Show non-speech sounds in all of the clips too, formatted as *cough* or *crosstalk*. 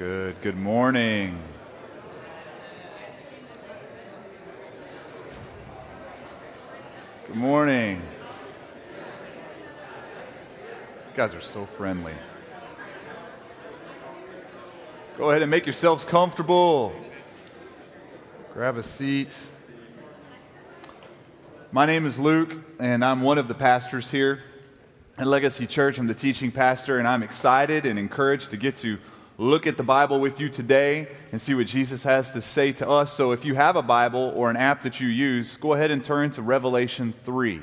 Good. Good morning. Good morning. You guys are so friendly. Go ahead and make yourselves comfortable. Grab a seat. My name is Luke, and I'm one of the pastors here at Legacy Church. I'm the teaching pastor, and I'm excited and encouraged to get to look at the Bible with you today and see what Jesus has to say to us. So if you have a Bible or an app that you use, go ahead and turn to Revelation 3.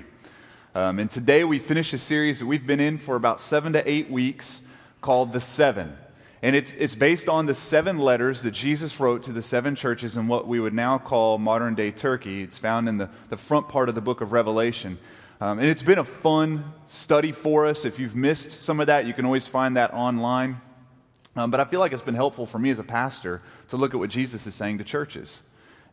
Um, and today we finish a series that we've been in for about seven to eight weeks called The Seven. And it, it's based on the seven letters that Jesus wrote to the seven churches in what we would now call modern day Turkey. It's found in the, the front part of the book of Revelation. Um, and it's been a fun study for us. If you've missed some of that, you can always find that online. Um, but I feel like it's been helpful for me as a pastor to look at what Jesus is saying to churches.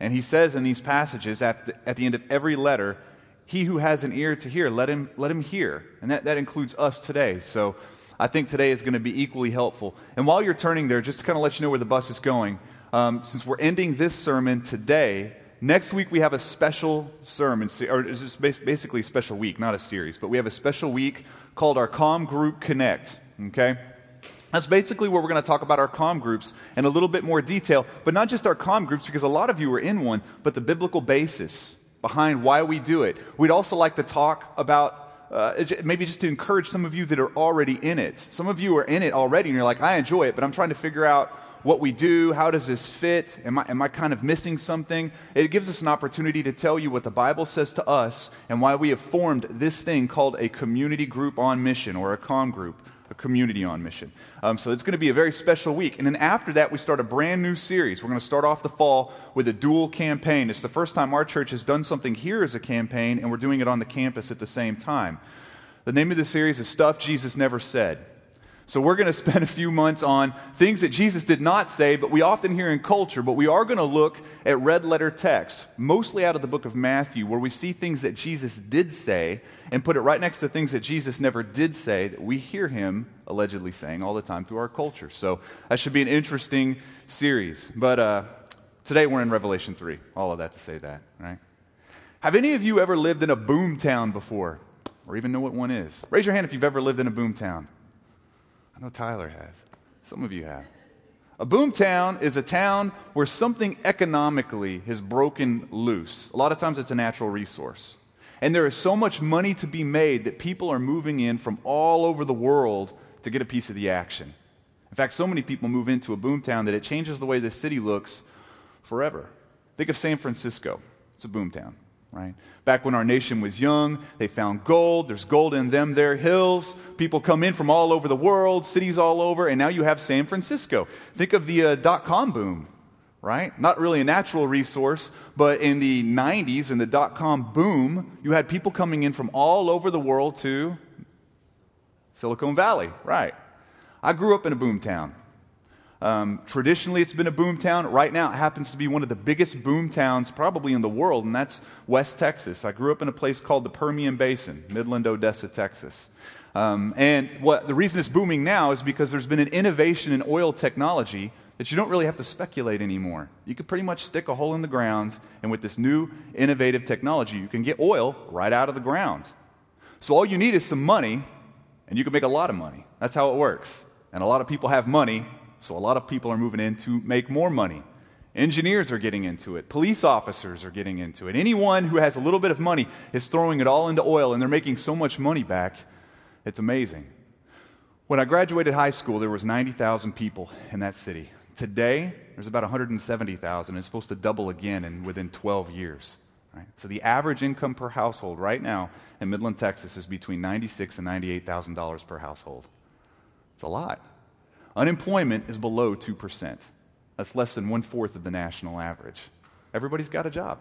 And he says in these passages, at the, at the end of every letter, he who has an ear to hear, let him, let him hear. And that, that includes us today. So I think today is going to be equally helpful. And while you're turning there, just to kind of let you know where the bus is going, um, since we're ending this sermon today, next week we have a special sermon, or it's basically a special week, not a series, but we have a special week called our Com Group Connect. Okay? That's basically where we're going to talk about our com groups in a little bit more detail, but not just our com groups, because a lot of you are in one, but the biblical basis behind why we do it. We'd also like to talk about uh, maybe just to encourage some of you that are already in it. Some of you are in it already, and you're like, I enjoy it, but I'm trying to figure out what we do. How does this fit? Am I, am I kind of missing something? It gives us an opportunity to tell you what the Bible says to us and why we have formed this thing called a community group on mission or a com group a community on mission. Um, so it's going to be a very special week. And then after that, we start a brand new series. We're going to start off the fall with a dual campaign. It's the first time our church has done something here as a campaign, and we're doing it on the campus at the same time. The name of the series is Stuff Jesus Never Said. So we're going *laughs* to spend a few months on things that Jesus did not say, but we often hear in culture. But we are going to look at red letter text, mostly out of the book of Matthew, where we see things that Jesus did say and put it right next to things that Jesus never did say that we hear him allegedly saying all the time through our culture. So that should be an interesting series. But uh, today we're in Revelation 3. All of that to say that, right? Have any of you ever lived in a boom town before? Or even know what one is? Raise your hand if you've ever lived in a boom town. I know Tyler has. Some of you have. A boom town is a town where something economically has broken loose. A lot of times it's a natural resource. And there is so much money to be made that people are moving in from all over the world to get a piece of the action. In fact, so many people move into a boom town that it changes the way the city looks forever. Think of San Francisco, it's a boom town right? Back when our nation was young, they found gold. There's gold in them there hills. People come in from all over the world, cities all over, and now you have San Francisco. Think of the uh, dot com boom, right? Not really a natural resource, but in the 90s, in the dot com boom, you had people coming in from all over the world to Silicon Valley, right? I grew up in a boom town. Um, traditionally, it's been a boom town. Right now, it happens to be one of the biggest boom towns probably in the world, and that's West Texas. I grew up in a place called the Permian Basin, Midland, Odessa, Texas. Um, and what, the reason it's booming now is because there's been an innovation in oil technology that you don't really have to speculate anymore. You could pretty much stick a hole in the ground, and with this new innovative technology, you can get oil right out of the ground. So all you need is some money, and you can make a lot of money. That's how it works. And a lot of people have money, so a lot of people are moving in to make more money. Engineers are getting into it. Police officers are getting into it. Anyone who has a little bit of money is throwing it all into oil, and they're making so much money back. It's amazing. When I graduated high school, there was 90,000 people in that city. Today, there's about 170,000. It's supposed to double again in within 12 years. Right? So the average income per household right now in Midland, Texas, is between 96 and 98,000 dollars per household. It's a lot. Unemployment is below 2%. That's less than one fourth of the national average. Everybody's got a job.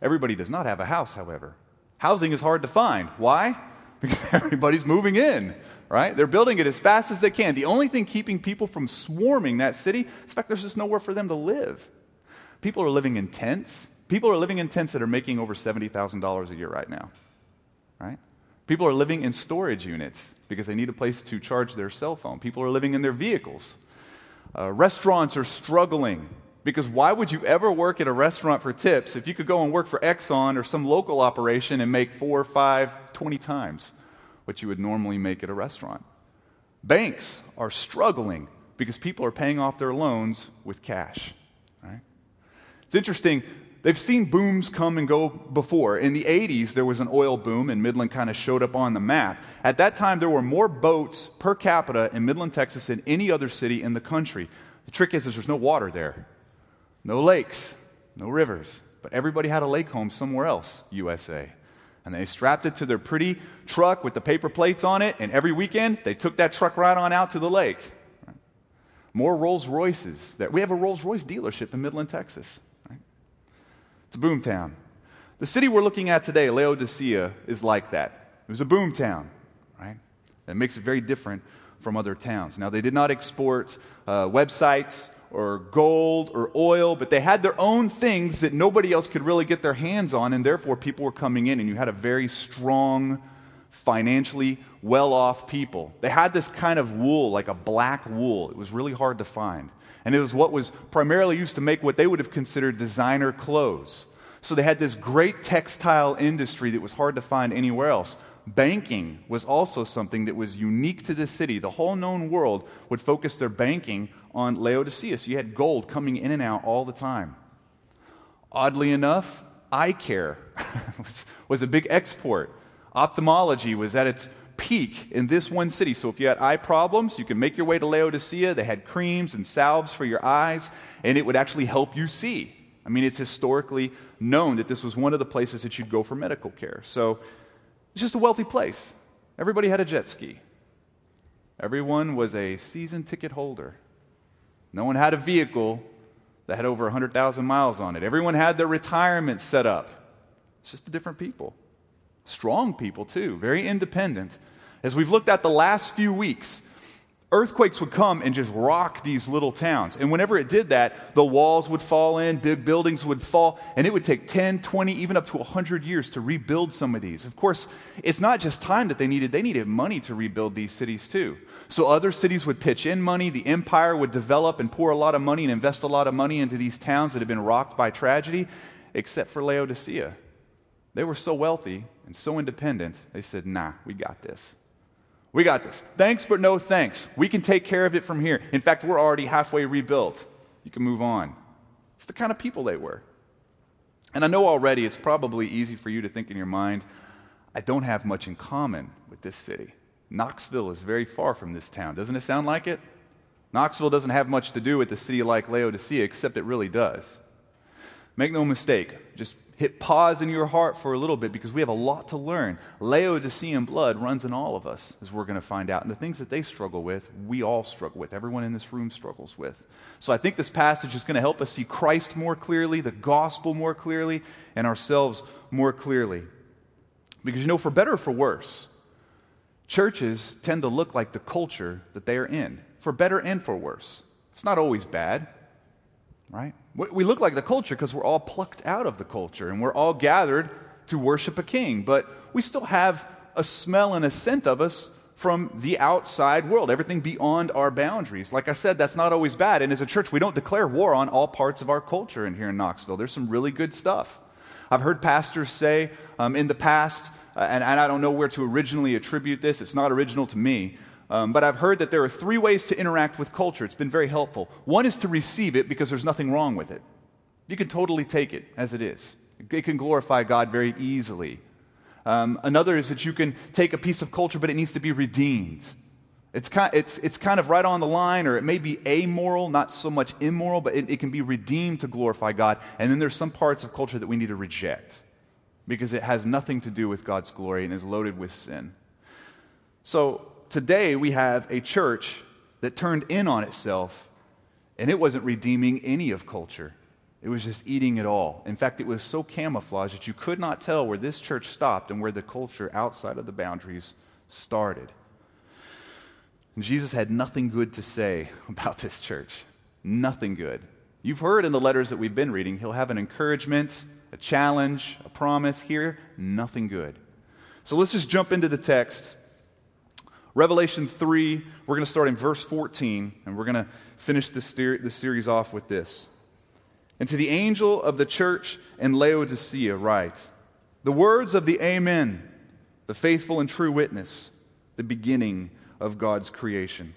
Everybody does not have a house, however. Housing is hard to find. Why? *laughs* Because everybody's moving in, right? They're building it as fast as they can. The only thing keeping people from swarming that city is fact there's just nowhere for them to live. People are living in tents. People are living in tents that are making over $70,000 a year right now, right? People are living in storage units because they need a place to charge their cell phone. People are living in their vehicles. Uh, restaurants are struggling because why would you ever work at a restaurant for tips if you could go and work for Exxon or some local operation and make four, five, twenty times what you would normally make at a restaurant? Banks are struggling because people are paying off their loans with cash. Right? It's interesting. They've seen booms come and go before. In the 80s, there was an oil boom, and Midland kind of showed up on the map. At that time, there were more boats per capita in Midland, Texas than any other city in the country. The trick is, is there's no water there. No lakes, no rivers, but everybody had a lake home somewhere else, USA. And they strapped it to their pretty truck with the paper plates on it, and every weekend they took that truck right on out to the lake. More Rolls Royces. That we have a Rolls Royce dealership in Midland, Texas. It's a boom town. The city we're looking at today, Laodicea, is like that. It was a boom town, right? That makes it very different from other towns. Now, they did not export uh, websites or gold or oil, but they had their own things that nobody else could really get their hands on, and therefore people were coming in, and you had a very strong, financially well off people. They had this kind of wool, like a black wool. It was really hard to find. And it was what was primarily used to make what they would have considered designer clothes. So they had this great textile industry that was hard to find anywhere else. Banking was also something that was unique to this city. The whole known world would focus their banking on Laodicea. So you had gold coming in and out all the time. Oddly enough, eye care *laughs* was, was a big export. Ophthalmology was at its peak in this one city. So if you had eye problems, you could make your way to Laodicea. They had creams and salves for your eyes, and it would actually help you see. I mean, it's historically known that this was one of the places that you'd go for medical care. So it's just a wealthy place. Everybody had a jet ski. Everyone was a season ticket holder. No one had a vehicle that had over 100,000 miles on it. Everyone had their retirement set up. It's just a different people. Strong people, too, very independent. As we've looked at the last few weeks, earthquakes would come and just rock these little towns. And whenever it did that, the walls would fall in, big buildings would fall, and it would take 10, 20, even up to 100 years to rebuild some of these. Of course, it's not just time that they needed, they needed money to rebuild these cities too. So other cities would pitch in money, the empire would develop and pour a lot of money and invest a lot of money into these towns that had been rocked by tragedy, except for Laodicea. They were so wealthy and so independent, they said, nah, we got this. We got this. Thanks, but no thanks. We can take care of it from here. In fact, we're already halfway rebuilt. You can move on. It's the kind of people they were. And I know already it's probably easy for you to think in your mind, I don't have much in common with this city. Knoxville is very far from this town. Doesn't it sound like it? Knoxville doesn't have much to do with a city like Laodicea, except it really does. Make no mistake, just hit pause in your heart for a little bit because we have a lot to learn. Laodicean blood runs in all of us, as we're going to find out. And the things that they struggle with, we all struggle with. Everyone in this room struggles with. So I think this passage is going to help us see Christ more clearly, the gospel more clearly, and ourselves more clearly. Because you know, for better or for worse, churches tend to look like the culture that they are in, for better and for worse. It's not always bad, right? We look like the culture because we're all plucked out of the culture and we're all gathered to worship a king, but we still have a smell and a scent of us from the outside world, everything beyond our boundaries. Like I said, that's not always bad. And as a church, we don't declare war on all parts of our culture in here in Knoxville. There's some really good stuff. I've heard pastors say um, in the past, uh, and, and I don't know where to originally attribute this, it's not original to me, um, but I've heard that there are three ways to interact with culture. It's been very helpful. One is to receive it because there's nothing wrong with it. You can totally take it as it is, it can glorify God very easily. Um, another is that you can take a piece of culture, but it needs to be redeemed. It's kind, it's, it's kind of right on the line, or it may be amoral, not so much immoral, but it, it can be redeemed to glorify God. And then there's some parts of culture that we need to reject because it has nothing to do with God's glory and is loaded with sin. So today we have a church that turned in on itself and it wasn't redeeming any of culture. It was just eating it all. In fact, it was so camouflaged that you could not tell where this church stopped and where the culture outside of the boundaries started. Jesus had nothing good to say *laughs* about this church. Nothing good. You've heard in the letters that we've been reading, he'll have an encouragement, a challenge, a promise. Here, nothing good. So let's just jump into the text Revelation 3, we're going to start in verse 14, and we're going to finish this, this series off with this. And to the angel of the church in Laodicea, write the words of the Amen, the faithful and true witness, the beginning of God's creation.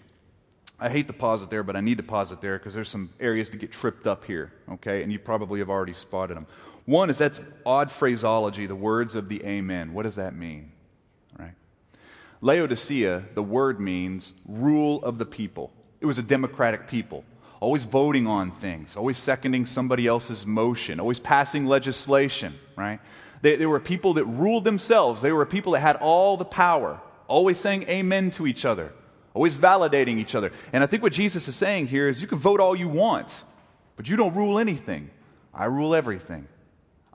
I hate to pause it there, but I need to pause it there because there's some areas to get tripped up here, okay? And you probably have already spotted them. One is that's odd phraseology, the words of the Amen. What does that mean? Laodicea, the word means rule of the people. It was a democratic people, always voting on things, always seconding somebody else's motion, always passing legislation, right? They, they were people that ruled themselves. They were people that had all the power, always saying amen to each other, always validating each other. And I think what Jesus is saying here is you can vote all you want, but you don't rule anything. I rule everything.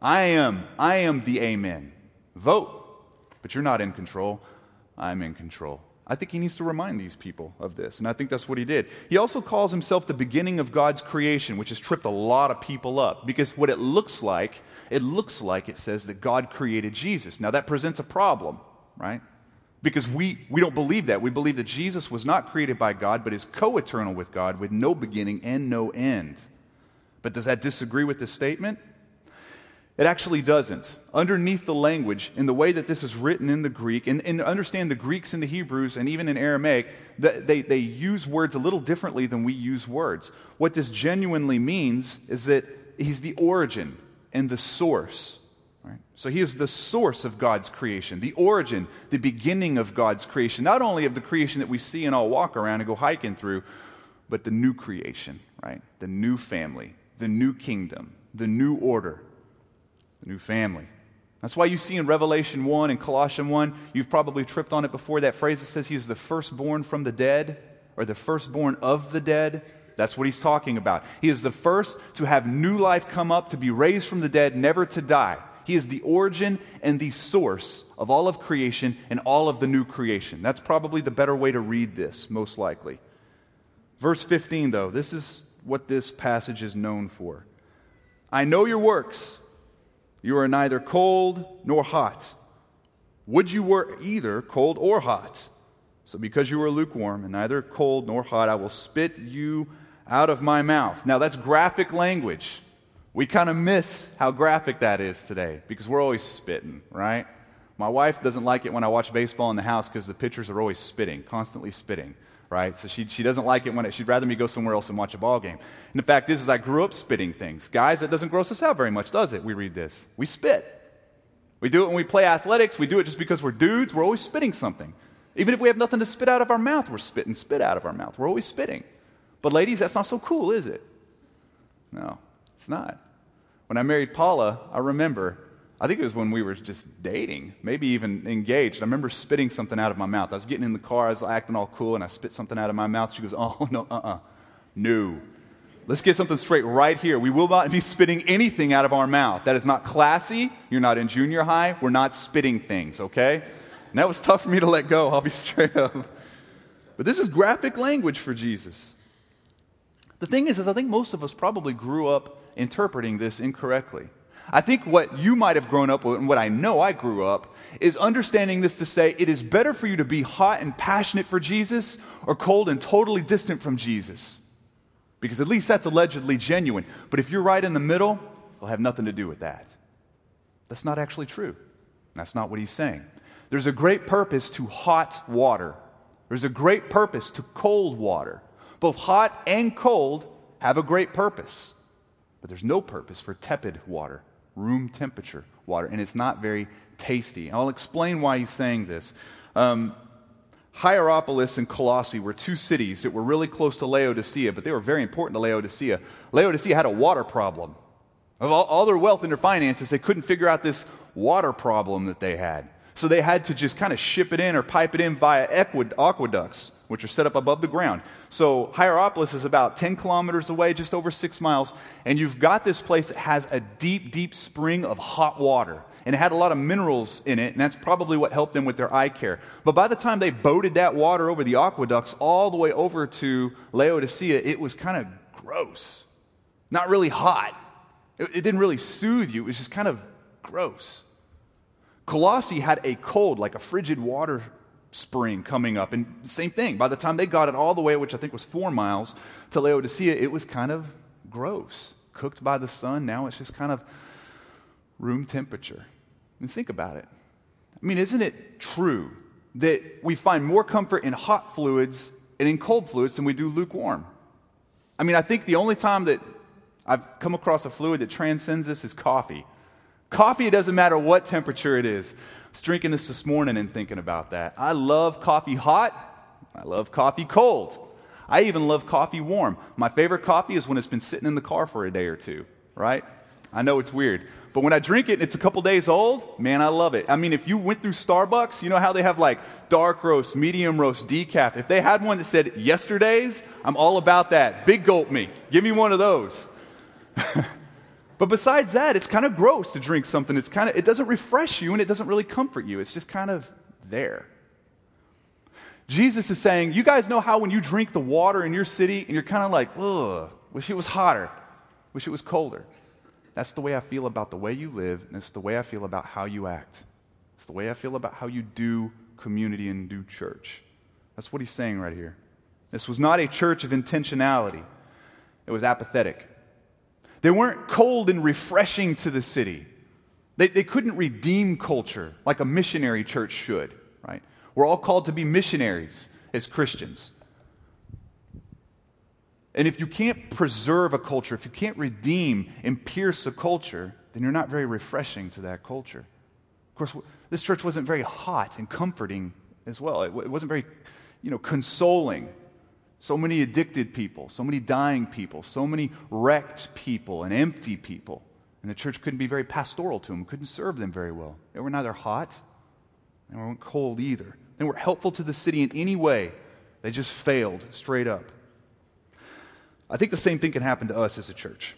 I am, I am the amen. Vote, but you're not in control. I'm in control. I think he needs to remind these people of this, and I think that's what he did. He also calls himself the beginning of God's creation, which has tripped a lot of people up because what it looks like, it looks like it says that God created Jesus. Now that presents a problem, right? Because we, we don't believe that. We believe that Jesus was not created by God, but is co eternal with God with no beginning and no end. But does that disagree with this statement? It actually doesn't. Underneath the language, in the way that this is written in the Greek, and, and understand the Greeks and the Hebrews, and even in Aramaic, they, they use words a little differently than we use words. What this genuinely means is that he's the origin and the source. Right? So he is the source of God's creation, the origin, the beginning of God's creation, not only of the creation that we see and all walk around and go hiking through, but the new creation, right? The new family, the new kingdom, the new order the new family. That's why you see in Revelation 1 and Colossians 1, you've probably tripped on it before, that phrase that says he is the firstborn from the dead or the firstborn of the dead. That's what he's talking about. He is the first to have new life come up, to be raised from the dead, never to die. He is the origin and the source of all of creation and all of the new creation. That's probably the better way to read this, most likely. Verse 15, though, this is what this passage is known for. I know your works you are neither cold nor hot. Would you were either cold or hot? So, because you are lukewarm and neither cold nor hot, I will spit you out of my mouth. Now, that's graphic language. We kind of miss how graphic that is today because we're always spitting, right? My wife doesn't like it when I watch baseball in the house because the pitchers are always spitting, constantly spitting right? So she, she doesn't like it when it, she'd rather me go somewhere else and watch a ball game. And the fact is, is I grew up spitting things. Guys, that doesn't gross us out very much, does it? We read this. We spit. We do it when we play athletics. We do it just because we're dudes. We're always spitting something. Even if we have nothing to spit out of our mouth, we're spitting spit out of our mouth. We're always spitting. But ladies, that's not so cool, is it? No, it's not. When I married Paula, I remember I think it was when we were just dating, maybe even engaged. I remember spitting something out of my mouth. I was getting in the car, I was acting all cool, and I spit something out of my mouth. She goes, Oh, *laughs* no, uh uh-uh. uh. No. Let's get something straight right here. We will not be spitting anything out of our mouth. That is not classy. You're not in junior high. We're not spitting things, okay? And that was tough for me to let go, *laughs* I'll be straight up. But this is graphic language for Jesus. The thing is, is I think most of us probably grew up interpreting this incorrectly. I think what you might have grown up with, and what I know I grew up, is understanding this to say it is better for you to be hot and passionate for Jesus or cold and totally distant from Jesus. Because at least that's allegedly genuine. But if you're right in the middle, it'll have nothing to do with that. That's not actually true. That's not what he's saying. There's a great purpose to hot water, there's a great purpose to cold water. Both hot and cold have a great purpose, but there's no purpose for tepid water room temperature water, and it's not very tasty. I'll explain why he's saying this. Um, Hierapolis and Colossae were two cities that were really close to Laodicea, but they were very important to Laodicea. Laodicea had a water problem. Of all, all their wealth and their finances, they couldn't figure out this water problem that they had. So they had to just kind of ship it in or pipe it in via aqueducts which are set up above the ground. So Hierapolis is about 10 kilometers away, just over six miles, and you've got this place that has a deep, deep spring of hot water. And it had a lot of minerals in it, and that's probably what helped them with their eye care. But by the time they boated that water over the aqueducts all the way over to Laodicea, it was kind of gross. Not really hot. It, it didn't really soothe you, it was just kind of gross. Colossae had a cold, like a frigid water spring coming up. And same thing, by the time they got it all the way, which I think was four miles, to Laodicea, it was kind of gross. Cooked by the sun, now it's just kind of room temperature. And think about it. I mean, isn't it true that we find more comfort in hot fluids and in cold fluids than we do lukewarm? I mean, I think the only time that I've come across a fluid that transcends this is coffee. Coffee, it doesn't matter what temperature it is. I was drinking this this morning and thinking about that. I love coffee hot. I love coffee cold. I even love coffee warm. My favorite coffee is when it's been sitting in the car for a day or two, right? I know it's weird. But when I drink it and it's a couple days old, man, I love it. I mean, if you went through Starbucks, you know how they have like dark roast, medium roast, decaf. If they had one that said yesterday's, I'm all about that. Big gulp me. Give me one of those. *laughs* but besides that, it's kind of gross to drink something. It's kind of it doesn't refresh you and it doesn't really comfort you. It's just kind of there. Jesus is saying, you guys know how when you drink the water in your city and you're kind of like, ugh, wish it was hotter, wish it was colder. That's the way I feel about the way you live, and it's the way I feel about how you act. It's the way I feel about how you do community and do church. That's what he's saying right here. This was not a church of intentionality, it was apathetic. They weren't cold and refreshing to the city. They, they couldn't redeem culture like a missionary church should, right? We're all called to be missionaries as Christians. And if you can't preserve a culture, if you can't redeem and pierce a culture, then you're not very refreshing to that culture. Of course, this church wasn't very hot and comforting as well. It wasn't very, you know, consoling. So many addicted people, so many dying people, so many wrecked people and empty people. And the church couldn't be very pastoral to them, couldn't serve them very well. They were neither hot and weren't cold either. They weren't helpful to the city in any way. They just failed straight up. I think the same thing can happen to us as a church.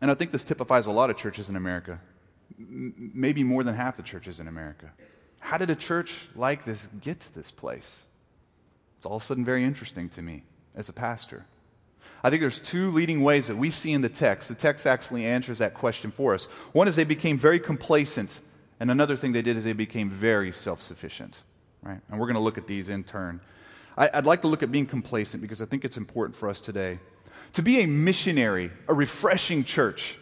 And I think this typifies a lot of churches in America, maybe more than half the churches in America. How did a church like this get to this place? It's all of a sudden very interesting to me as a pastor. I think there's two leading ways that we see in the text. The text actually answers that question for us. One is they became very complacent, and another thing they did is they became very self sufficient. Right? And we're going to look at these in turn. I, would like to look at being complacent because I think it's important for us today. To be a missionary, a refreshing church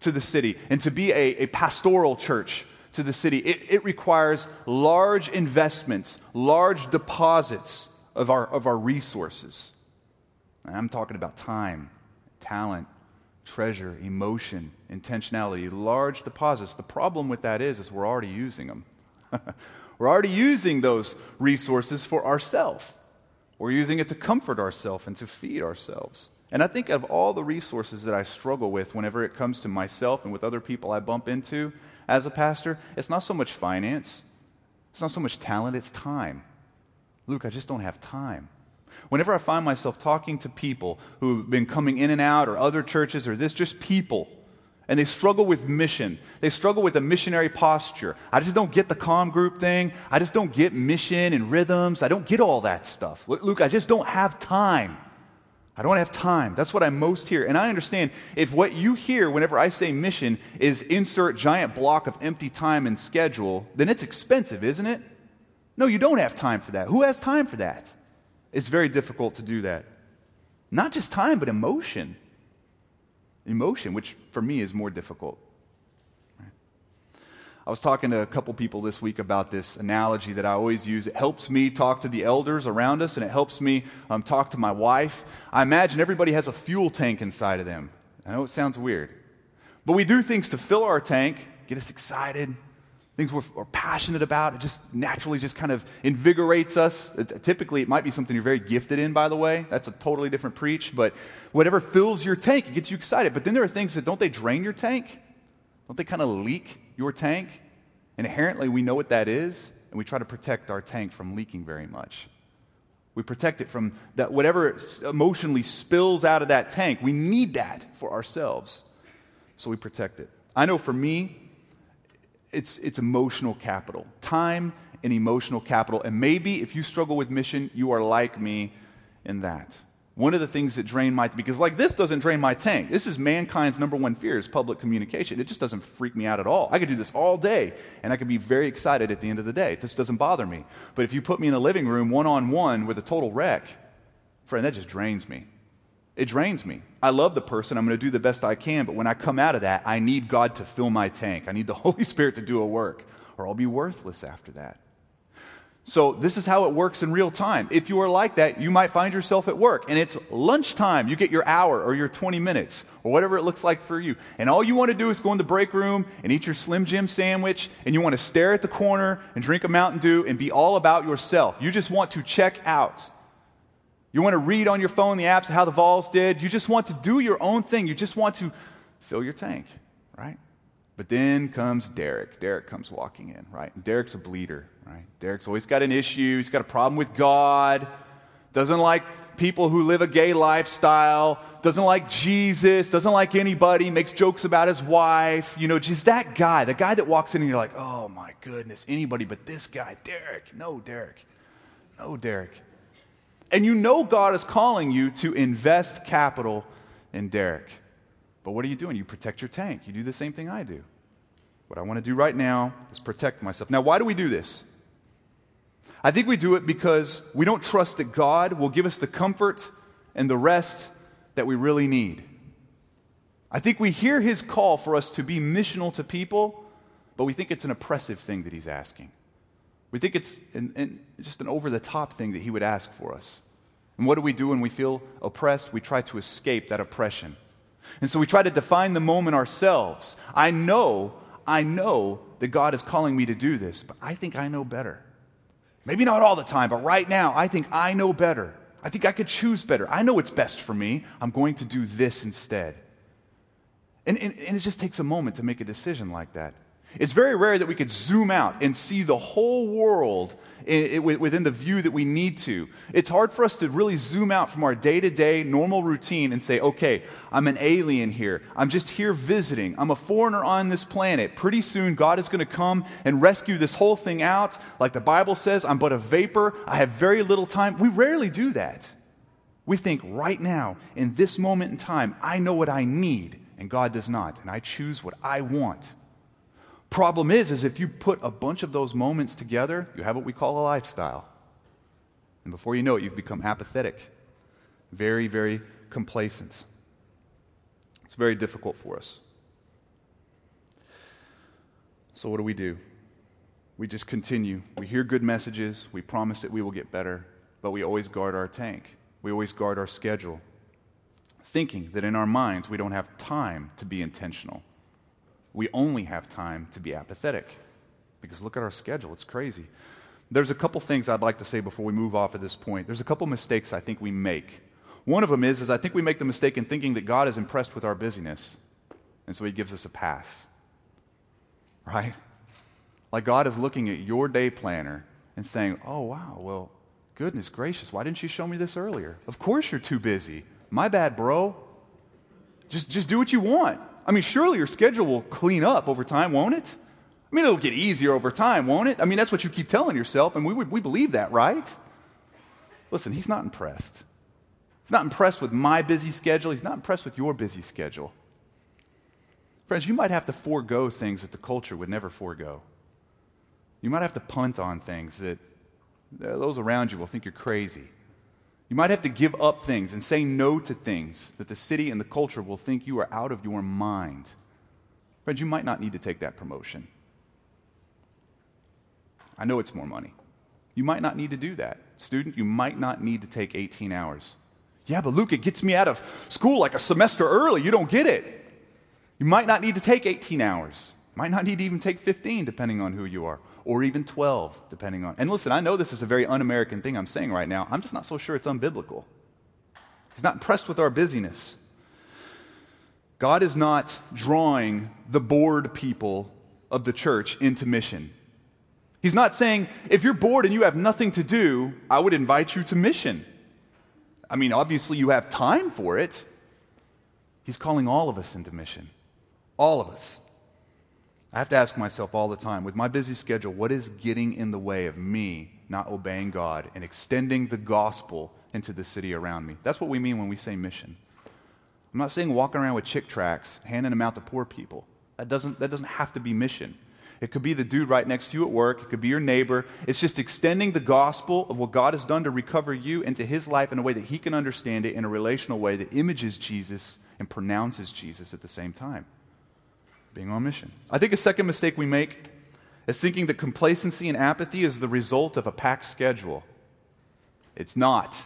to the city, and to be a, a pastoral church to the city, it, it requires large investments, large deposits of our, of our resources. And I'm talking about time, talent, treasure, emotion, intentionality, large deposits. The problem with that is, is we're already using them. *laughs* we're already using those resources for ourselves. We're using it to comfort ourselves and to feed ourselves. And I think of all the resources that I struggle with whenever it comes to myself and with other people I bump into as a pastor, it's not so much finance, it's not so much talent, it's time. Luke, I just don't have time. Whenever I find myself talking to people who've been coming in and out, or other churches, or this, just people and they struggle with mission. They struggle with a missionary posture. I just don't get the com group thing. I just don't get mission and rhythms. I don't get all that stuff. Luke, I just don't have time. I don't have time. That's what I most hear. And I understand if what you hear whenever I say mission is insert giant block of empty time and schedule, then it's expensive, isn't it? No, you don't have time for that. Who has time for that? It's very difficult to do that. Not just time, but emotion emotion, which for me is more difficult. I was talking to a couple people this week about this analogy that I always use. It helps me talk to the elders around us, and it helps me um, talk to my wife. I imagine everybody has a fuel tank inside of them. I know it sounds weird, but we do things to fill our tank, get us excited, things we're, we're, passionate about. It just naturally just kind of invigorates us. It, typically, it might be something you're very gifted in, by the way. That's a totally different preach. But whatever fills your tank, it gets you excited. But then there are things that don't they drain your tank? Don't they kind of leak your tank? Inherently, we know what that is, and we try to protect our tank from leaking very much. We protect it from that whatever emotionally spills out of that tank. We need that for ourselves. So we protect it. I know for me, it's, it's emotional capital, time and emotional capital. And maybe if you struggle with mission, you are like me in that. One of the things that drain my because like this doesn't drain my tank. This is mankind's number one fear is public communication. It just doesn't freak me out at all. I could do this all day and I could be very excited at the end of the day. It just doesn't bother me. But if you put me in a living room one on one with a total wreck, friend, that just drains me. It drains me. I love the person. I'm going to do the best I can, but when I come out of that, I need God to fill my tank. I need the *laughs* Holy Spirit to do a work, or I'll be worthless after that. So, this is how it works in real time. If you are like that, you might find yourself at work and it's lunchtime. You get your hour or your 20 minutes or whatever it looks like for you. And all you want to do is go in the break room and eat your Slim Jim sandwich and you want to stare at the corner and drink a Mountain Dew and be all about yourself. You just want to check out. You want to read on your phone the apps of how the Vols did. You just want to do your own thing. You just want to fill your tank, right? But then comes Derek. Derek comes walking in, right? Derek's a bleeder, right? Derek's always got an issue. He's got a problem with God. Doesn't like people who live a gay lifestyle. Doesn't like Jesus. Doesn't like anybody. Makes jokes about his wife. You know, just that guy. The guy that walks in and you're like, oh my goodness, anybody but this guy, Derek. No, Derek. No, Derek. And you know God is calling you to invest capital in Derek. But what are you doing? You protect your tank. You do the same thing I do. What I want to do right now is protect myself. Now, why do we do this? I think we do it because we don't trust that God will give us the comfort and the rest that we really need. I think we hear his call for us to be missional to people, but we think it's an oppressive thing that he's asking. We think it's an, an, just an over the top thing that he would ask for us. And what do we do when we feel oppressed? We try to escape that oppression. And so we try to define the moment ourselves. I know, I know that God is calling me to do this, but I think I know better. Maybe not all the time, but right now, I think I know better. I think I could choose better. I know what's best for me. I'm going to do this instead. And, and, and it just takes a moment to make a decision like that. It's very rare that we could zoom out and see the whole world within the view that we need to. It's hard for us to really zoom out from our day to day normal routine and say, okay, I'm an alien here. I'm just here visiting. I'm a foreigner on this planet. Pretty soon, God is going to come and rescue this whole thing out. Like the Bible says, I'm but a vapor. I have very little time. We rarely do that. We think right now, in this moment in time, I know what I need, and God does not. And I choose what I want. Problem is, is if you put a bunch of those moments together, you have what we call a lifestyle. And before you know it, you've become apathetic, very, very complacent. It's very difficult for us. So, what do we do? We just continue. We hear good messages. We promise that we will get better, but we always guard our tank. We always guard our schedule, thinking that in our minds we don't have time to be intentional we only have time to be apathetic. Because look at our schedule, it's crazy. There's a couple things I'd like to say before we move off at this point. There's a couple mistakes I think we make. One of them is, is I think we make the mistake in thinking that God is impressed with our busyness, and so he gives us a pass. Right? Like God is looking at your day planner and saying, Oh, wow, well, goodness gracious, why didn't you show me this earlier? Of course you're too busy. My bad, bro. Just, just do what you want. I mean, surely your schedule will clean up over time, won't it? I mean, it'll get easier over time, won't it? I mean, that's what you keep telling yourself, and we, we believe that, right? Listen, he's not impressed. He's not impressed with my busy schedule. He's not impressed with your busy schedule. Friends, you might have to forego things that the culture would never forego. You might have to punt on things that those around you will think you're crazy. You might have to give up things and say no to things that the city and the culture will think you are out of your mind. Friends, you might not need to take that promotion. I know it's more money. You might not need to do that. Student, you might not need to take 18 hours. Yeah, but Luke, it gets me out of school like a semester early. You don't get it. You might not need to take 18 hours. Might not need to even take 15, depending on who you are or even 12, depending on. And listen, I know this is a very un American thing I'm saying right now. I'm just not so sure it's unbiblical. He's not impressed with our busyness. God is not drawing the bored people of the church into mission. He's not saying, if you're bored and you have nothing to do, I would invite you to mission. I mean, obviously, you have time for it. He's calling all of us into mission. All of us. I have to ask myself all the time with my busy schedule, what is getting in the way of me not obeying God and extending the gospel into the city around me. That's what we mean when we say mission. I'm not saying walking around with Chick tracts, handing them out to poor people. That doesn't, that doesn't have to be mission. It could be the dude right next to you at work. It could be your neighbor. It's just extending the gospel of what God has done to recover you into his life in a way that he can understand it in a relational way that images Jesus and pronounces Jesus at the same time. Being on mission. I think a second mistake we make is thinking that complacency and apathy is the result of a packed schedule. It's not.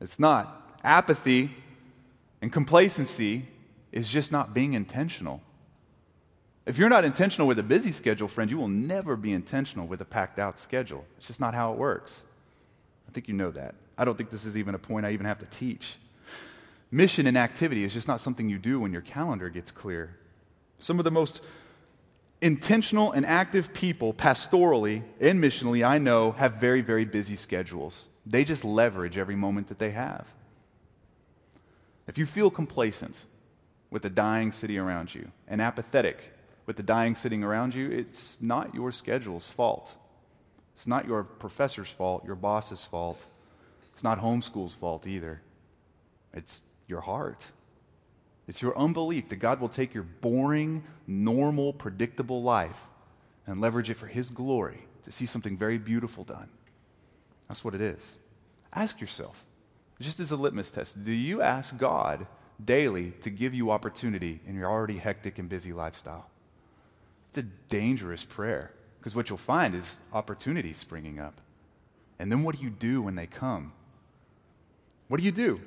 It's not. Apathy and complacency is just not being intentional. If you're not intentional with a busy schedule, friend, you will never be intentional with a packed out schedule. It's just not how it works. I think you know that. I don't think this is even a point I even have to teach. Mission and activity is just not something you do when your calendar gets clear. Some of the most intentional and active people, pastorally and missionally, I know, have very, very busy schedules. They just leverage every moment that they have. If you feel complacent with the dying city around you and apathetic with the dying sitting around you, it's not your schedule's fault. It's not your professor's fault, your boss's fault. It's not homeschool's fault either. It's your heart. It's your unbelief that God will take your boring, normal, predictable life and leverage it for His glory to see something very beautiful done. That's what it is. Ask yourself, just as a litmus test, do you ask God daily to give you opportunity in your already hectic and busy lifestyle? It's a dangerous prayer because what you'll find is opportunities springing up. And then what do you do when they come? What do you do?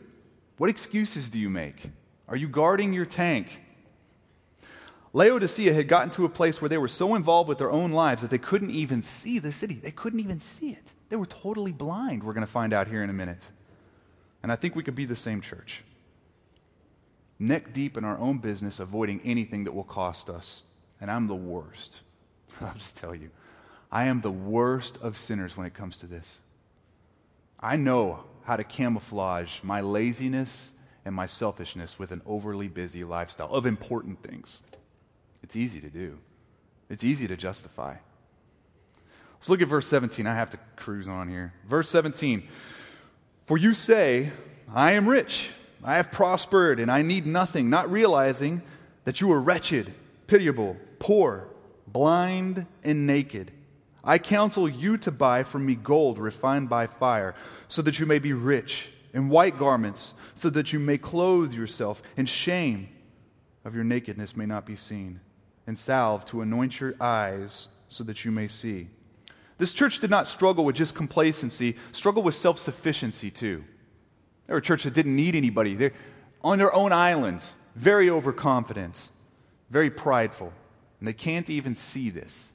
What excuses do you make? Are you guarding your tank? Laodicea had gotten to a place where they were so involved with their own lives that they couldn't even see the city. They couldn't even see it. They were totally blind, we're going to find out here in a minute. And I think we could be the same church. Neck deep in our own business, avoiding anything that will cost us and I'm the worst. *laughs* I'll just tell you, I am the worst of sinners when it comes to this. I know how to camouflage my laziness and my selfishness with an overly busy lifestyle of important things. It's easy to do, it's easy to justify. Let's look at verse 17. I have to cruise on here. Verse 17 For you say, I am rich, I have prospered, and I need nothing, not realizing that you are wretched, pitiable poor, blind, and naked. I counsel you to buy from me gold refined by fire, so that you may be rich, and white garments, so that you may clothe yourself, and shame of your nakedness may not be seen, and salve to anoint your eyes, so that you may see. This church did not struggle with just complacency, struggle with self sufficiency too. They were a church that didn't need anybody. They're on their own islands, very overconfident, very prideful. And they can't even see this.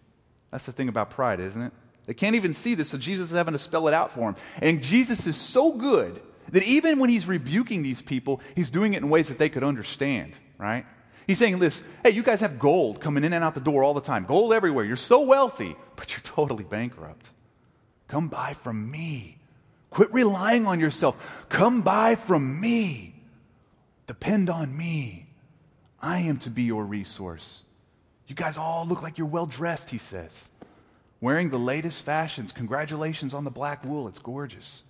That's the thing about pride, isn't it? They can't even see this, so Jesus is having to spell it out for them. And Jesus is so good that even when he's rebuking these people, he's doing it in ways that they could understand, right? He's saying this hey, you guys have gold coming in and out the door all the time, gold everywhere. You're so wealthy, but you're totally bankrupt. Come buy from me. Quit relying on yourself. Come buy from me. Depend on me. I am to be your resource. You guys all look like you're well dressed, he says. Wearing the latest fashions. Congratulations on the black wool, it's gorgeous.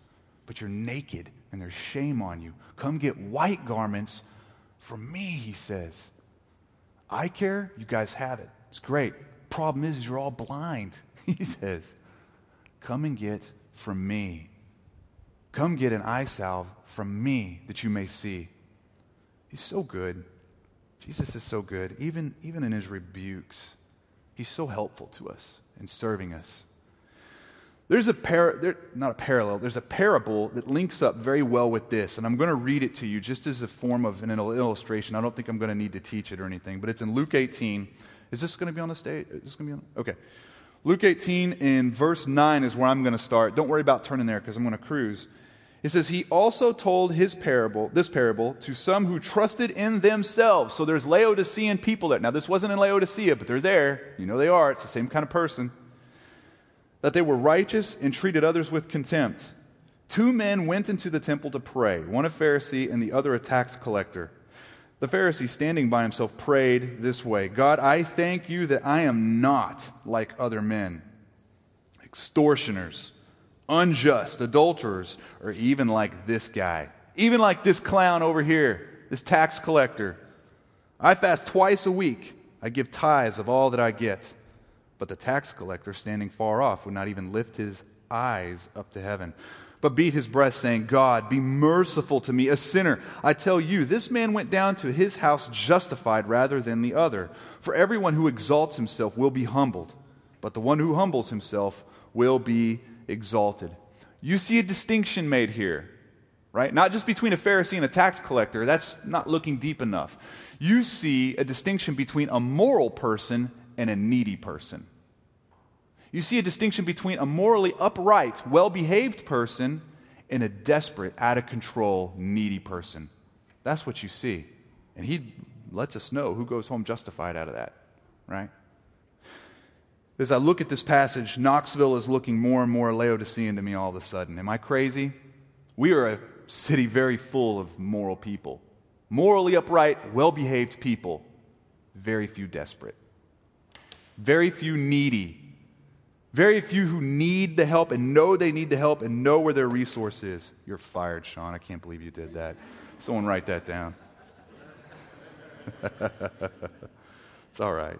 But you're naked and there's shame on you. Come get white garments from me, he says. Eye care, you guys have it. It's great. Problem is, you're all blind, *laughs* he says. Come and get from me. Come get an eye salve from me that you may see. He's so good. Jesus is so good, even, even in his rebukes. He's so helpful to us in serving us. There's a par- there, not a parallel, there's a parable that links up very well with this, and I'm going to read it to you just as a form of an illustration. I don't think I'm going to need to teach it or anything, but it's in Luke 18. Is this going to be on the stage? Is this going to be on? Okay. Luke 18 in verse 9 is where I'm going to start. Don't worry about turning there because I'm going to cruise. It says, He also told his parable, this parable, to some who trusted in themselves. So there's Laodicean people there. Now, this wasn't in Laodicea, but they're there. You know they are. It's the same kind of person. That they were righteous and treated others with contempt. Two men went into the temple to pray, one a Pharisee and the other a tax collector. The Pharisee, standing by himself, prayed this way God, I thank you that I am not like other men, extortioners unjust, adulterers, or even like this guy, even like this clown over here, this tax collector. I fast twice a week. I give tithes of all that I get. But the tax collector, standing far off, would not even lift his eyes up to heaven, but beat his breast, saying, God, be merciful to me, a sinner. I tell you, this man went down to his house justified rather than the other. For everyone who exalts himself will be humbled, but the one who humbles himself will be exalted. You see a distinction made here, right? Not just between a Pharisee and a tax collector. That's not looking deep enough. You see a distinction between a moral person and a needy person. You see a distinction between a morally upright, well behaved person and a desperate, out of control, needy person. That's what you see. And he lets us know who goes home justified out of that, right? As I look at this passage, Knoxville is looking more and more Laodicean to me all of a sudden. Am I crazy? We are a city very full of moral people, morally upright, well behaved people, very few desperate, very few needy, very few who need the help and know they need the help and know where their resource is. You're fired, Sean. I can't believe you did that. Someone write that down. *laughs* it's all right.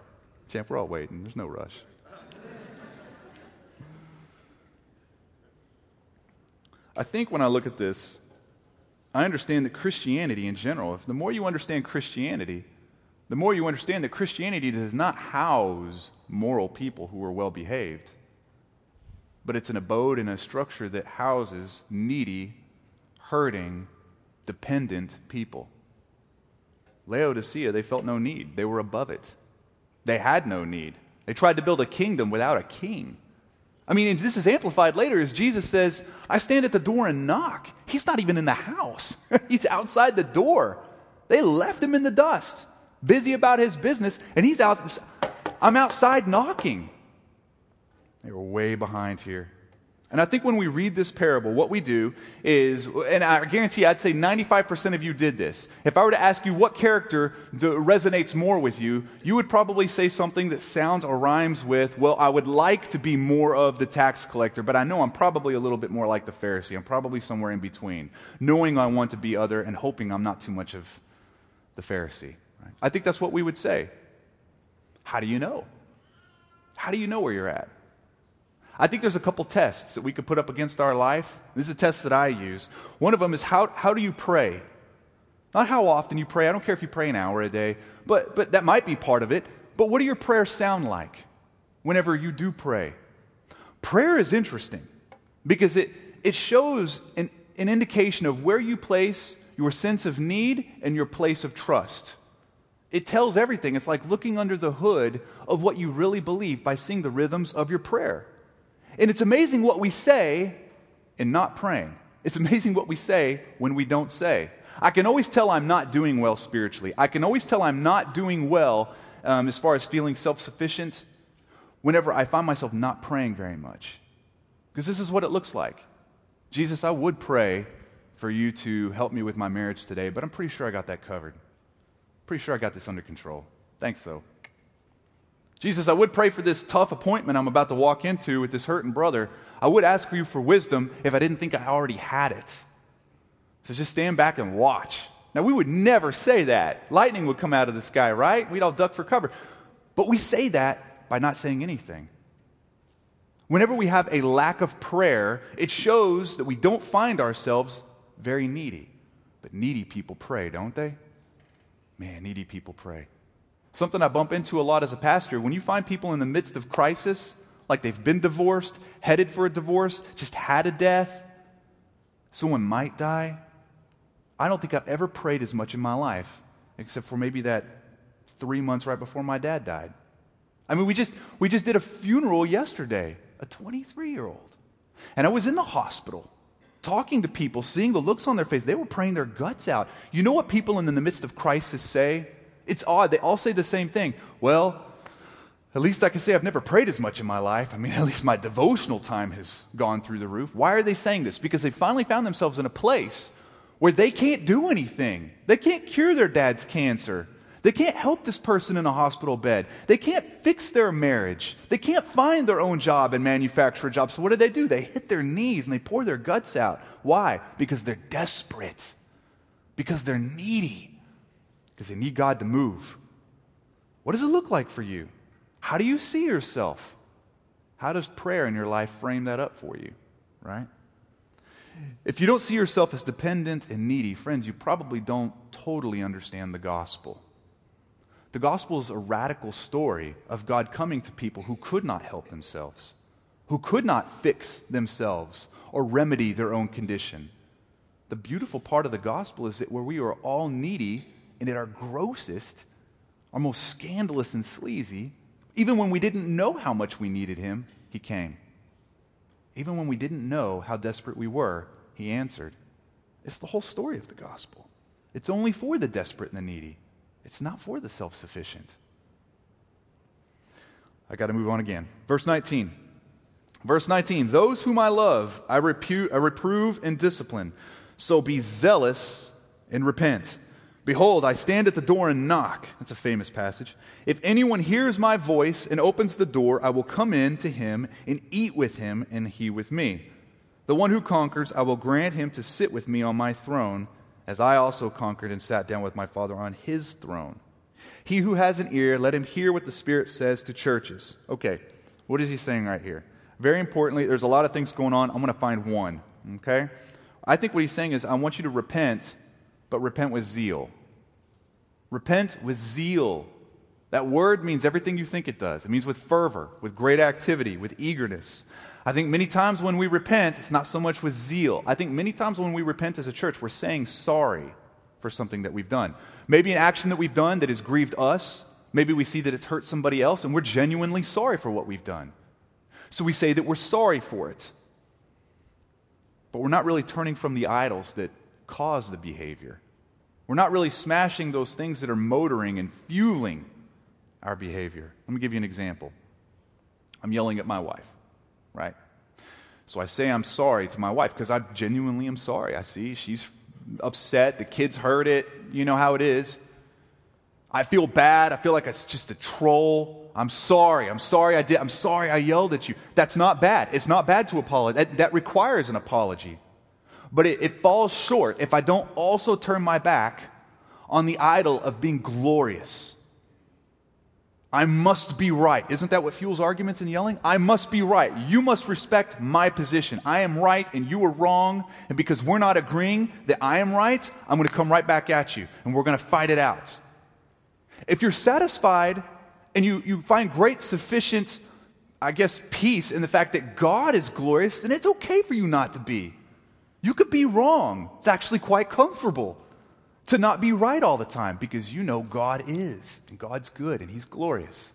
Champ, we're all waiting. There's no rush. I think when I look at this, I understand that Christianity in general, if the more you understand Christianity, the more you understand that Christianity does not house moral people who are well behaved, but it's an abode and a structure that houses needy, hurting, dependent people. Laodicea, they felt no need. They were above it. They had no need. They tried to build a kingdom without a king. I mean, this is amplified later as Jesus says, I stand at the door and knock. He's not even in the house, *laughs* he's outside the door. They left him in the dust, busy about his business, and he's out. I'm outside knocking. They were way behind here. And I think when we read this parable, what we do is, and I guarantee I'd say 95% of you did this. If I were to ask you what character resonates more with you, you would probably say something that sounds or rhymes with, well, I would like to be more of the tax collector, but I know I'm probably a little bit more like the Pharisee. I'm probably somewhere in between, knowing I want to be other and hoping I'm not too much of the Pharisee. Right? I think that's what we would say. How do you know? How do you know where you're at? I think there's a couple tests that we could put up against our life. This is a test that I use. One of them is how, how do you pray? Not how often you pray. I don't care if you pray an hour a day, but, but that might be part of it. But what do your prayers sound like whenever you do pray? Prayer is interesting because it, it shows an, an indication of where you place your sense of need and your place of trust. It tells everything. It's like looking under the hood of what you really believe by seeing the rhythms of your prayer. And it's amazing what we say in not praying. It's *laughs* amazing what we say when we don't say. I can always tell I'm not doing well spiritually. I can always tell I'm not doing well um, as far as feeling self sufficient whenever I find myself not praying very much. Because this is what it looks like Jesus, I would pray for you to help me with my marriage today, but I'm pretty sure I got that covered. Pretty sure I got this under control. Thanks, though. Jesus, I would pray for this tough appointment I'm about to walk into with this hurting brother. I would ask you for wisdom if I didn't think I already had it. So just stand back and watch. Now, we would never say that. Lightning would come out of the sky, right? We'd all duck for cover. But we say that by not saying anything. Whenever we have a lack of prayer, it shows that we don't find ourselves very needy. But needy people pray, don't they? Man, needy people pray. Something I bump into a lot as a pastor. When you find people in the midst of crisis, like they've been divorced, headed for a divorce, just had a death, someone might die. I don't think I've ever prayed as much in my life, except for maybe that three months right before my dad died. I mean, we just, we just did a funeral yesterday, a 23 year old. And I was in the hospital talking to people, seeing the looks on their face. They were praying their guts out. You know what people in the midst of crisis say? It's odd. They all say the same thing. Well, at least I can say I've never prayed as much in my life. I mean, *laughs* at least my devotional time has gone through the roof. Why are they saying this? Because they finally found themselves in a place where they can't do anything. They can't cure their dad's cancer. They can't help this person in a hospital bed. They can't fix their marriage. They can't find their own job and manufacture a job. So, what do they do? They hit their knees and they pour their guts out. Why? Because they're desperate, because they're needy, because they need God to move. What does it look like for you? How do you see yourself? How does prayer in your life frame that up for you, right? If you don't see yourself as dependent and needy, friends, you probably don't totally understand the gospel. The gospel is a radical story of God coming to people who could not help themselves, who could not fix themselves or remedy their own condition. The beautiful part of the gospel is that where we are all needy and at our grossest, our most scandalous and sleazy, even when we didn't know how much we needed Him, He came. Even when we didn't know how desperate we were, he answered. It's the whole story of the gospel. It's only for the desperate and the needy, it's not for the self sufficient. I got to move on again. Verse 19. Verse 19 Those whom I love, I, repu- I reprove and discipline. So be zealous and repent. Behold, I stand at the door and knock. That's a famous passage. If anyone hears my voice and opens the door, I will come in to him and eat with him, and he with me. The one who conquers, I will grant him to sit with me on my throne, as I also conquered and sat down with my Father on his throne. He who has an ear, let him hear what the Spirit says to churches. Okay, what is he saying right here? Very importantly, there's a lot of things going on. I'm going to find one. Okay? I think what he's saying is, I want you to repent, but repent with zeal. Repent with zeal. That word means everything you think it does. It means with fervor, with great activity, with eagerness. I think many times when we repent, it's not so much with zeal. I think many times when we repent as a church, we're saying sorry for something that we've done. Maybe an action that we've done that has grieved us. Maybe we see that it's hurt somebody else, and we're genuinely sorry for what we've done. So we say that we're sorry for it. But we're not really turning from the idols that cause the behavior. We're not really smashing those things that are motoring and fueling our behavior. Let me give you an example. I'm yelling at my wife, right? So I say I'm sorry to my wife because I genuinely am sorry. I see she's upset. The kids heard it. You know how it is. I feel bad. I feel like it's just a troll. I'm sorry. I'm sorry I did. I'm sorry I yelled at you. That's not bad. It's not bad to apologize. That, that requires an apology but it, it falls short if I don't also turn my back on the idol of being glorious. I must be right. Isn't that what fuels arguments and yelling? I must be right. You must respect my position. I am right and you are wrong. And because we're not agreeing that I am right, I'm going to come right back at you and we're going to fight it out. If you're satisfied and you, you find great, sufficient, I guess, peace in the fact that God is glorious, then it's okay for you not to be. You could be wrong. It's actually quite comfortable to not be right all the time because you know God is, and God's good, and He's glorious.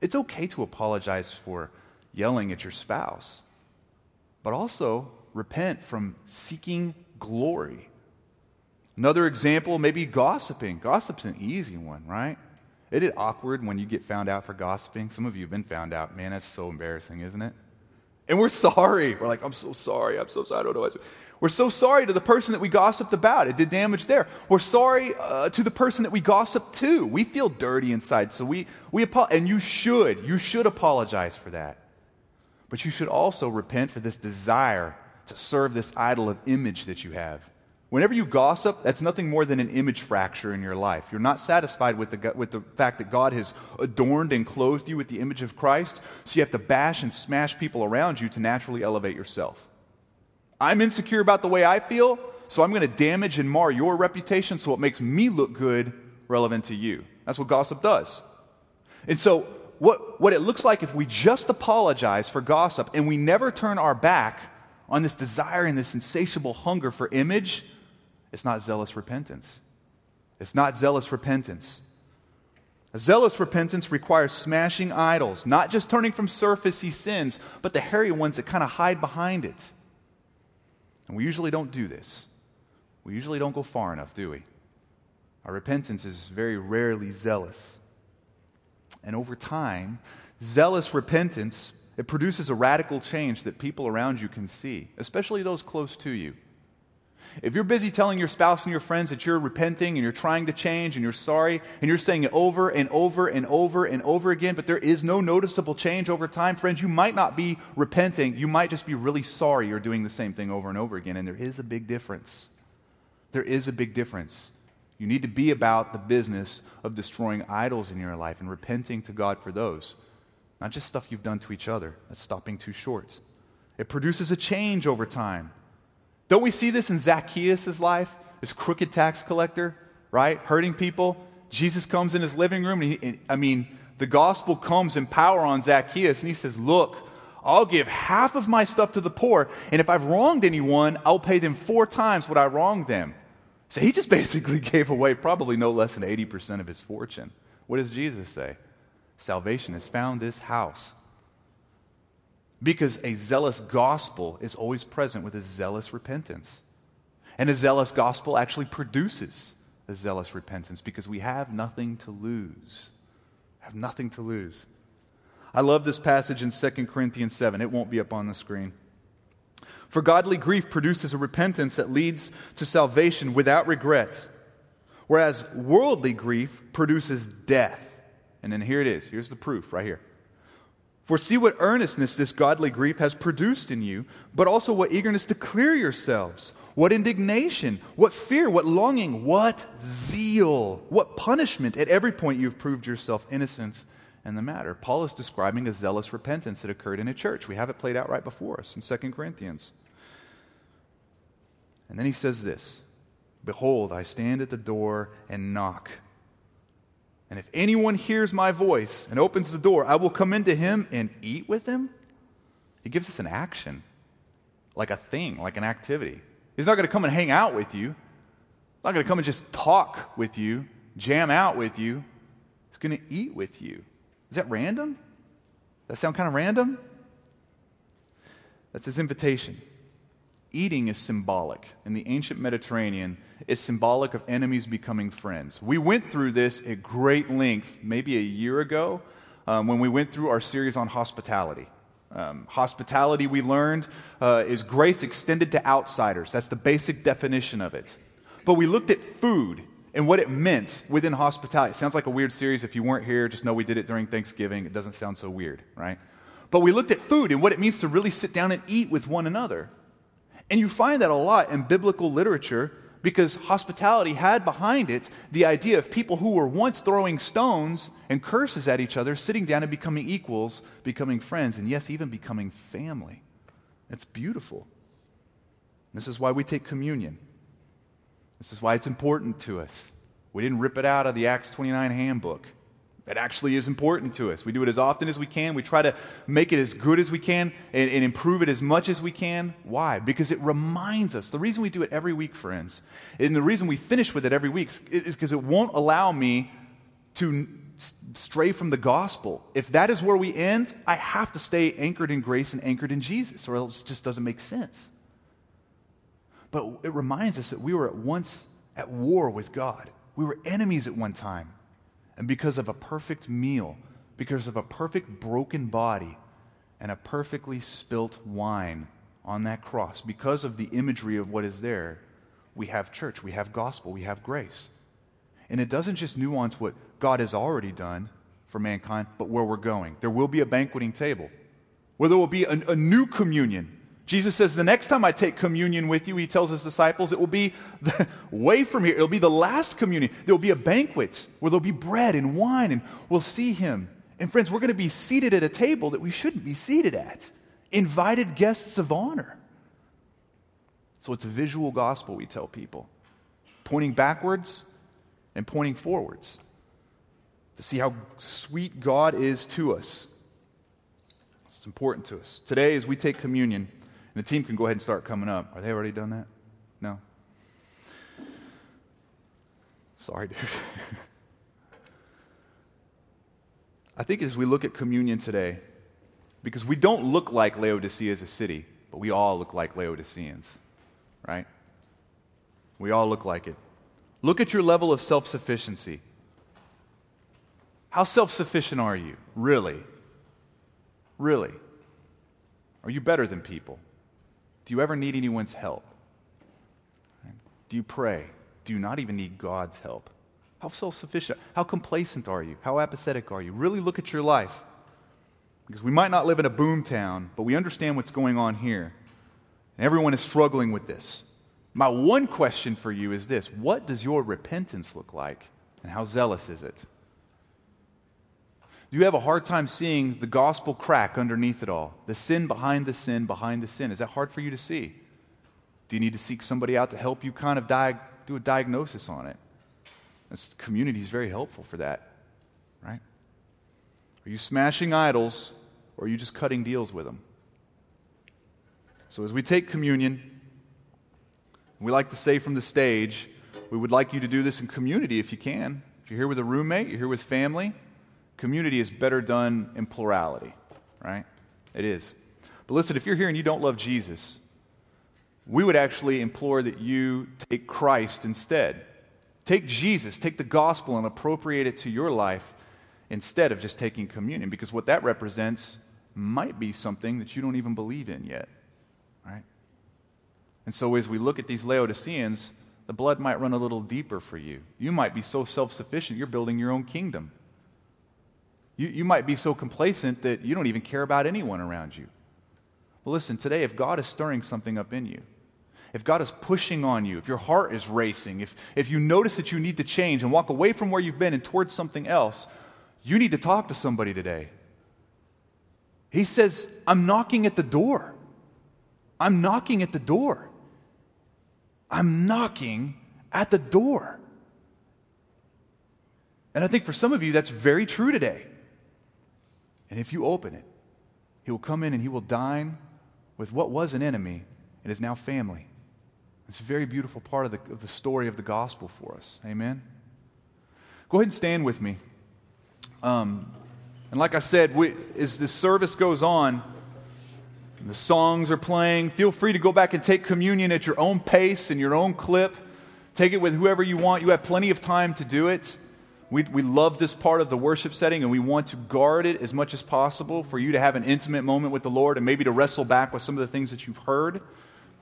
It's okay to apologize for yelling at your spouse, but also repent from seeking glory. Another example, maybe gossiping. Gossip's an easy one, right? Isn't it awkward when you get found out for gossiping? Some of you have been found out. Man, that's so embarrassing, isn't it? And we're sorry. We're like, I'm so sorry. I'm so sorry. I don't know. We're so sorry to the person that we gossiped about. It did damage there. We're sorry uh, to the person that we gossiped to. We feel dirty inside. So we, we apologize. And you should. You should apologize for that. But you should also repent for this desire to serve this idol of image that you have. Whenever you gossip, that's nothing more than an image fracture in your life. You're not satisfied with the, with the fact that God has adorned and clothed you with the image of Christ, so you have to bash and smash people around you to naturally elevate yourself. I'm insecure about the way I feel, so I'm going to damage and mar your reputation so it makes me look good relevant to you. That's what gossip does. And so, what, what it looks like if we just apologize for gossip and we never turn our back on this desire and this insatiable hunger for image it's not zealous repentance. It's not zealous repentance. A zealous repentance requires smashing idols, not just turning from surfacey sins, but the hairy ones that kind of hide behind it. And we usually don't do this. We usually don't go far enough, do we? Our repentance is very rarely zealous. And over time, zealous repentance, it produces a radical change that people around you can see, especially those close to you. If you're busy telling your spouse and your friends that you're repenting and you're trying to change and you're sorry and you're saying it over and over and over and over again, but there is no noticeable change over time, friends, you might not be repenting. You might just be really sorry you're doing the same thing over and over again. And there is a big difference. There is a big difference. You need to be about the business of destroying idols in your life and repenting to God for those, not just stuff you've done to each other. That's stopping too short. It produces a change over time. Don't we see this in Zacchaeus' life, this crooked tax collector, right? Hurting people. Jesus comes in his living room, and, he, I mean, the gospel comes in power on Zacchaeus, and he says, Look, I'll give half of my stuff to the poor, and if I've wronged anyone, I'll pay them four times what I wronged them. So he just *laughs* basically gave away probably no less than 80% of his fortune. What does Jesus say? Salvation has found this house. Because a zealous gospel is always present with a zealous repentance. And a zealous gospel actually produces a zealous repentance because we have nothing to lose. Have nothing to lose. I love this passage in 2 Corinthians 7. It won't be up on the screen. For godly grief produces a repentance that leads to salvation without regret, whereas worldly grief produces death. And then here it is. Here's the proof right here. For see what earnestness this godly grief has produced in you, but also what eagerness to clear yourselves, what indignation, what fear, what longing, what zeal, what punishment. At every point you've proved yourself innocent in the matter. Paul is describing a zealous repentance that occurred in a church. We have it played out right before us in 2 Corinthians. And then he says this Behold, I stand at the door and knock. And if anyone hears my voice and opens the door, I will come into him and eat with him. He gives us an action, like a thing, like an activity. He's not going to come and hang out with you. He's not going to come and just talk with you, jam out with you. He's going to eat with you. Is that random? That sound kind of random? That's his invitation. Eating is symbolic. In the ancient Mediterranean, it's symbolic of enemies becoming friends. We went through this at great length maybe a year ago um, when we went through our series on hospitality. Um, hospitality, we learned, uh, is grace extended to outsiders. That's the basic definition of it. But we looked at food and what it meant within hospitality. It sounds like a weird series. If you weren't here, just know we did it during Thanksgiving. It doesn't sound so weird, right? But we looked at food and what it means to really sit down and eat with one another. And you find that a lot in biblical literature because hospitality had behind it the idea of people who were once throwing stones and curses at each other, sitting down and becoming equals, becoming friends, and yes, even becoming family. It's beautiful. This is why we take communion. This is why it's important to us. We didn't rip it out of the Acts 29 handbook. That actually is important to us. We do it as often as we can. We try to make it as good as we can and, and, improve it as much as we can. Why? Because it reminds us. The reason we do it every week, friends, and the reason we finish with it every week is because it won't allow me to stray from the gospel. If that is where we end, I have to stay anchored in grace and anchored in Jesus, or else it just doesn't make sense. But it reminds us that we were at once at war with God, we were enemies at one time. And because of a perfect meal, because of a perfect broken body, and a perfectly spilt wine on that cross, because of the imagery of what is there, we have church, we have gospel, we have grace. And it doesn't just nuance what God has already done for mankind, but where we're going. There will be a banqueting table, where there will be a, a new communion Jesus says, The next time I take communion with you, he tells his disciples, it will be *laughs* the, way from here. It'll be the last communion. There will be a banquet where there'll be bread and wine, and we'll see him. And friends, we're going to be seated at a table that we shouldn't be seated at, invited guests of honor. So it's a visual gospel, we tell people, pointing backwards and pointing forwards to see how sweet God is to us. It's important to us. Today, as we take communion, and the team can go ahead and start coming up. Are they already done that? No? Sorry, *laughs* dude. I think as we look at communion today, because we don't look like Laodicea as a city, but we all look like Laodiceans, right? We all look like it. Look at your level of self sufficiency. How self sufficient are you? Really? Really? Are you better than people? Do you ever need anyone's help? Do you pray? Do you not even need God's help? How self sufficient? How complacent are you? How apathetic are you? Really look at your life. Because we might not live in a boom town, but we understand what's going on here. And everyone is struggling with this. My one question for you is this What does your repentance look like? And how zealous is it? Do you have a hard time seeing the gospel crack underneath it all? The sin behind the sin behind the sin. Is that hard for you to see? Do you need to seek somebody out to help you kind of di- do a diagnosis on it? This community is very helpful for that, right? Are you smashing idols or are you just cutting deals with them? So, as we take communion, we like to say from the stage, we would like you to do this in community if you can. If you're here with a roommate, you're here with family, community is better done in plurality, right? It is. But listen, if you're here and you don't love Jesus, we would actually implore that you take Christ instead. Take Jesus, take the gospel, and appropriate it to your life instead of just taking communion, because what that represents might be something that you don't even believe in yet, right? And so as we look at these Laodiceans, the blood might run a little deeper for you. You might be so self sufficient, you're building your own kingdom. You, you might be so complacent that you don't even care about anyone around you. Well, listen, today, if God is stirring something up in you, if God is pushing on you, if your heart is racing, if, if you notice that you need to change and walk away from where you've been and towards something else, you need to talk to somebody today. He says, I'm knocking at the door. I'm knocking at the door. I'm knocking at the door. And I think for some of you, that's very true today. And if you open it, he will come in and he will dine with what was an enemy and is now family. It's a very beautiful part of the, of the story of the gospel for us. Amen? Go ahead and stand with me. Um, and like I said, we, as this service goes on, the songs are playing, feel free to go back and take communion at your own pace and your own clip. Take it with whoever you want. You have plenty of time to do it. We, we love this part of the worship setting and we want to guard it as much as possible for you to have an intimate moment with the Lord and maybe to wrestle back with some of the things that you've heard.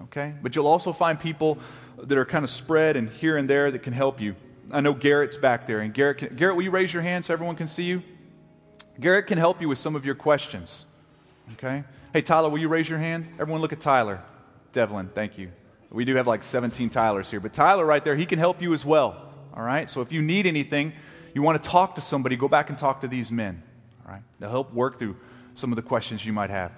Okay? But you'll also find people that are kind of spread and here and there that can help you. I know Garrett's back there. And Garrett, can, Garrett, will you raise your hand so everyone can see you? Garrett can help you with some of your questions. Okay? Hey, Tyler, will you raise your hand? Everyone look at Tyler. Devlin, thank you. We do have like 17 Tylers here, but Tyler right there, he can help you as well. All right? So if you need anything, you want to talk to somebody, go back and talk to these men. All right? They'll help work through some of the questions you might have.